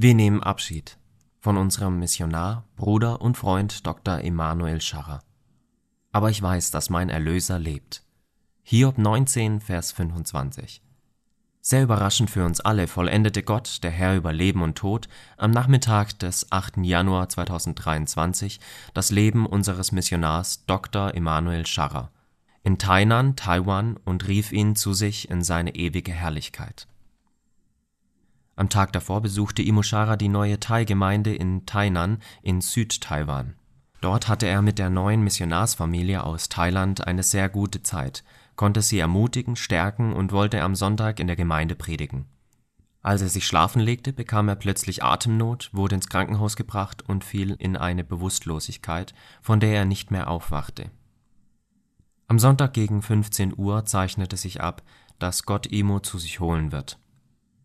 Wir nehmen Abschied von unserem Missionar, Bruder und Freund Dr. Emanuel Scharrer. Aber ich weiß, dass mein Erlöser lebt. Hiob 19, Vers 25. Sehr überraschend für uns alle vollendete Gott, der Herr über Leben und Tod, am Nachmittag des 8. Januar 2023 das Leben unseres Missionars Dr. Emanuel Scharrer in Tainan, Taiwan und rief ihn zu sich in seine ewige Herrlichkeit. Am Tag davor besuchte Imoshara die neue Thai-Gemeinde in Tainan in Südtaiwan. Dort hatte er mit der neuen Missionarsfamilie aus Thailand eine sehr gute Zeit, konnte sie ermutigen, stärken und wollte am Sonntag in der Gemeinde predigen. Als er sich schlafen legte, bekam er plötzlich Atemnot, wurde ins Krankenhaus gebracht und fiel in eine Bewusstlosigkeit, von der er nicht mehr aufwachte. Am Sonntag gegen 15 Uhr zeichnete sich ab, dass Gott Imo zu sich holen wird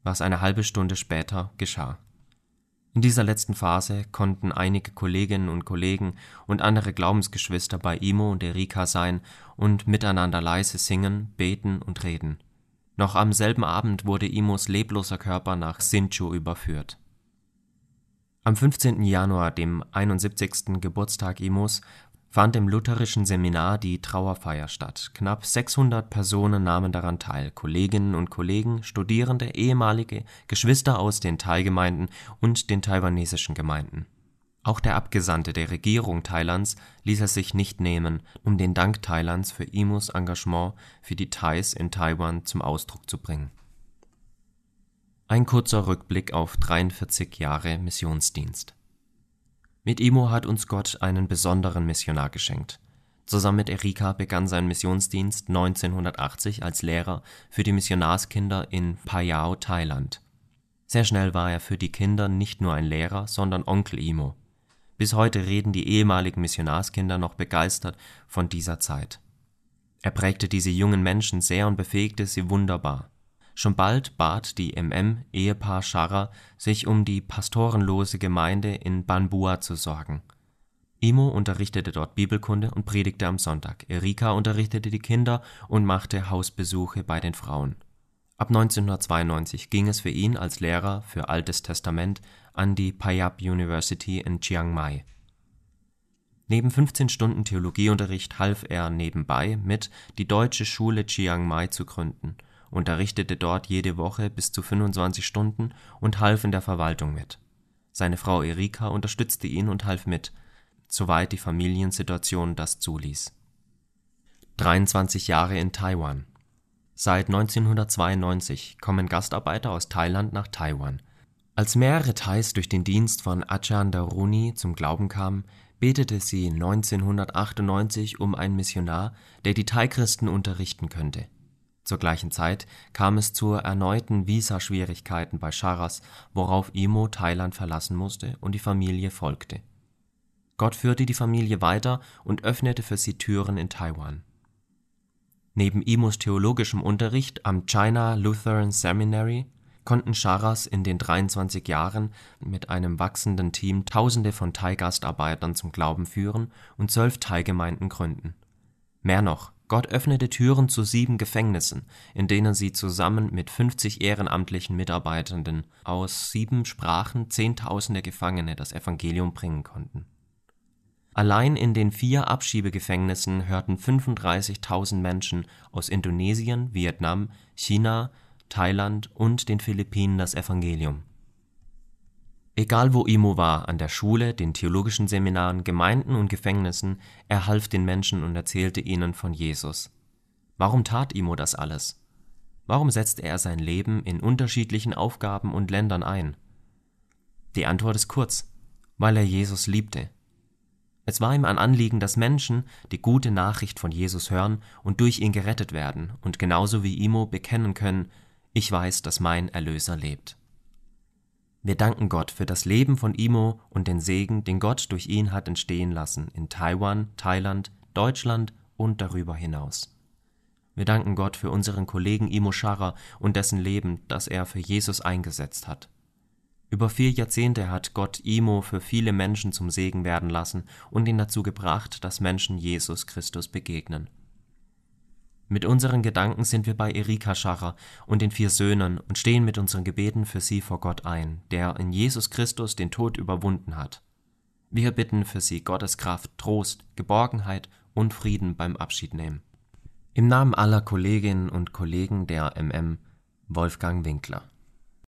was eine halbe Stunde später geschah. In dieser letzten Phase konnten einige Kolleginnen und Kollegen und andere Glaubensgeschwister bei Imo und Erika sein und miteinander leise singen, beten und reden. Noch am selben Abend wurde Imos lebloser Körper nach Sinchu überführt. Am 15. Januar, dem 71. Geburtstag Imos, fand im lutherischen Seminar die Trauerfeier statt. Knapp 600 Personen nahmen daran teil, Kolleginnen und Kollegen, Studierende, ehemalige, Geschwister aus den Thai-Gemeinden und den taiwanesischen Gemeinden. Auch der Abgesandte der Regierung Thailands ließ es sich nicht nehmen, um den Dank Thailands für Imus Engagement für die Thais in Taiwan zum Ausdruck zu bringen. Ein kurzer Rückblick auf 43 Jahre Missionsdienst mit Imo hat uns Gott einen besonderen Missionar geschenkt. Zusammen mit Erika begann sein Missionsdienst 1980 als Lehrer für die Missionarskinder in Phayao, Thailand. Sehr schnell war er für die Kinder nicht nur ein Lehrer, sondern Onkel Imo. Bis heute reden die ehemaligen Missionarskinder noch begeistert von dieser Zeit. Er prägte diese jungen Menschen sehr und befähigte sie wunderbar Schon bald bat die MM-Ehepaar Scharrer, sich um die pastorenlose Gemeinde in Banbua zu sorgen. Imo unterrichtete dort Bibelkunde und predigte am Sonntag, Erika unterrichtete die Kinder und machte Hausbesuche bei den Frauen. Ab 1992 ging es für ihn als Lehrer für Altes Testament an die Payap University in Chiang Mai. Neben 15 Stunden Theologieunterricht half er nebenbei mit, die Deutsche Schule Chiang Mai zu gründen unterrichtete dort jede Woche bis zu 25 Stunden und half in der Verwaltung mit. Seine Frau Erika unterstützte ihn und half mit, soweit die Familiensituation das zuließ. 23 Jahre in Taiwan Seit 1992 kommen Gastarbeiter aus Thailand nach Taiwan. Als mehrere Thais durch den Dienst von Achan Daruni zum Glauben kamen, betete sie 1998 um einen Missionar, der die Thai-Christen unterrichten könnte zur gleichen Zeit kam es zu erneuten Visaschwierigkeiten bei Charas, worauf Imo Thailand verlassen musste und die Familie folgte. Gott führte die Familie weiter und öffnete für sie Türen in Taiwan. Neben Imos theologischem Unterricht am China Lutheran Seminary konnten Charas in den 23 Jahren mit einem wachsenden Team Tausende von Thai-Gastarbeitern zum Glauben führen und zwölf Thai-Gemeinden gründen. Mehr noch Gott öffnete Türen zu sieben Gefängnissen, in denen sie zusammen mit 50 ehrenamtlichen Mitarbeitenden aus sieben Sprachen Zehntausende Gefangene das Evangelium bringen konnten. Allein in den vier Abschiebegefängnissen hörten 35.000 Menschen aus Indonesien, Vietnam, China, Thailand und den Philippinen das Evangelium Egal wo Imo war, an der Schule, den theologischen Seminaren, Gemeinden und Gefängnissen, er half den Menschen und erzählte ihnen von Jesus. Warum tat Imo das alles? Warum setzte er sein Leben in unterschiedlichen Aufgaben und Ländern ein? Die Antwort ist kurz, weil er Jesus liebte. Es war ihm ein Anliegen, dass Menschen die gute Nachricht von Jesus hören und durch ihn gerettet werden und genauso wie Imo bekennen können, ich weiß, dass mein Erlöser lebt. Wir danken Gott für das Leben von Imo und den Segen, den Gott durch ihn hat entstehen lassen in Taiwan, Thailand, Deutschland und darüber hinaus. Wir danken Gott für unseren Kollegen Imo Scharrer und dessen Leben, das er für Jesus eingesetzt hat. Über vier Jahrzehnte hat Gott Imo für viele Menschen zum Segen werden lassen und ihn dazu gebracht, dass Menschen Jesus Christus begegnen. Mit unseren Gedanken sind wir bei Erika Scharrer und den vier Söhnen und stehen mit unseren Gebeten für sie vor Gott ein, der in Jesus Christus den Tod überwunden hat. Wir bitten für sie Gottes Kraft, Trost, Geborgenheit und Frieden beim Abschiednehmen. Im Namen aller Kolleginnen und Kollegen der MM Wolfgang Winkler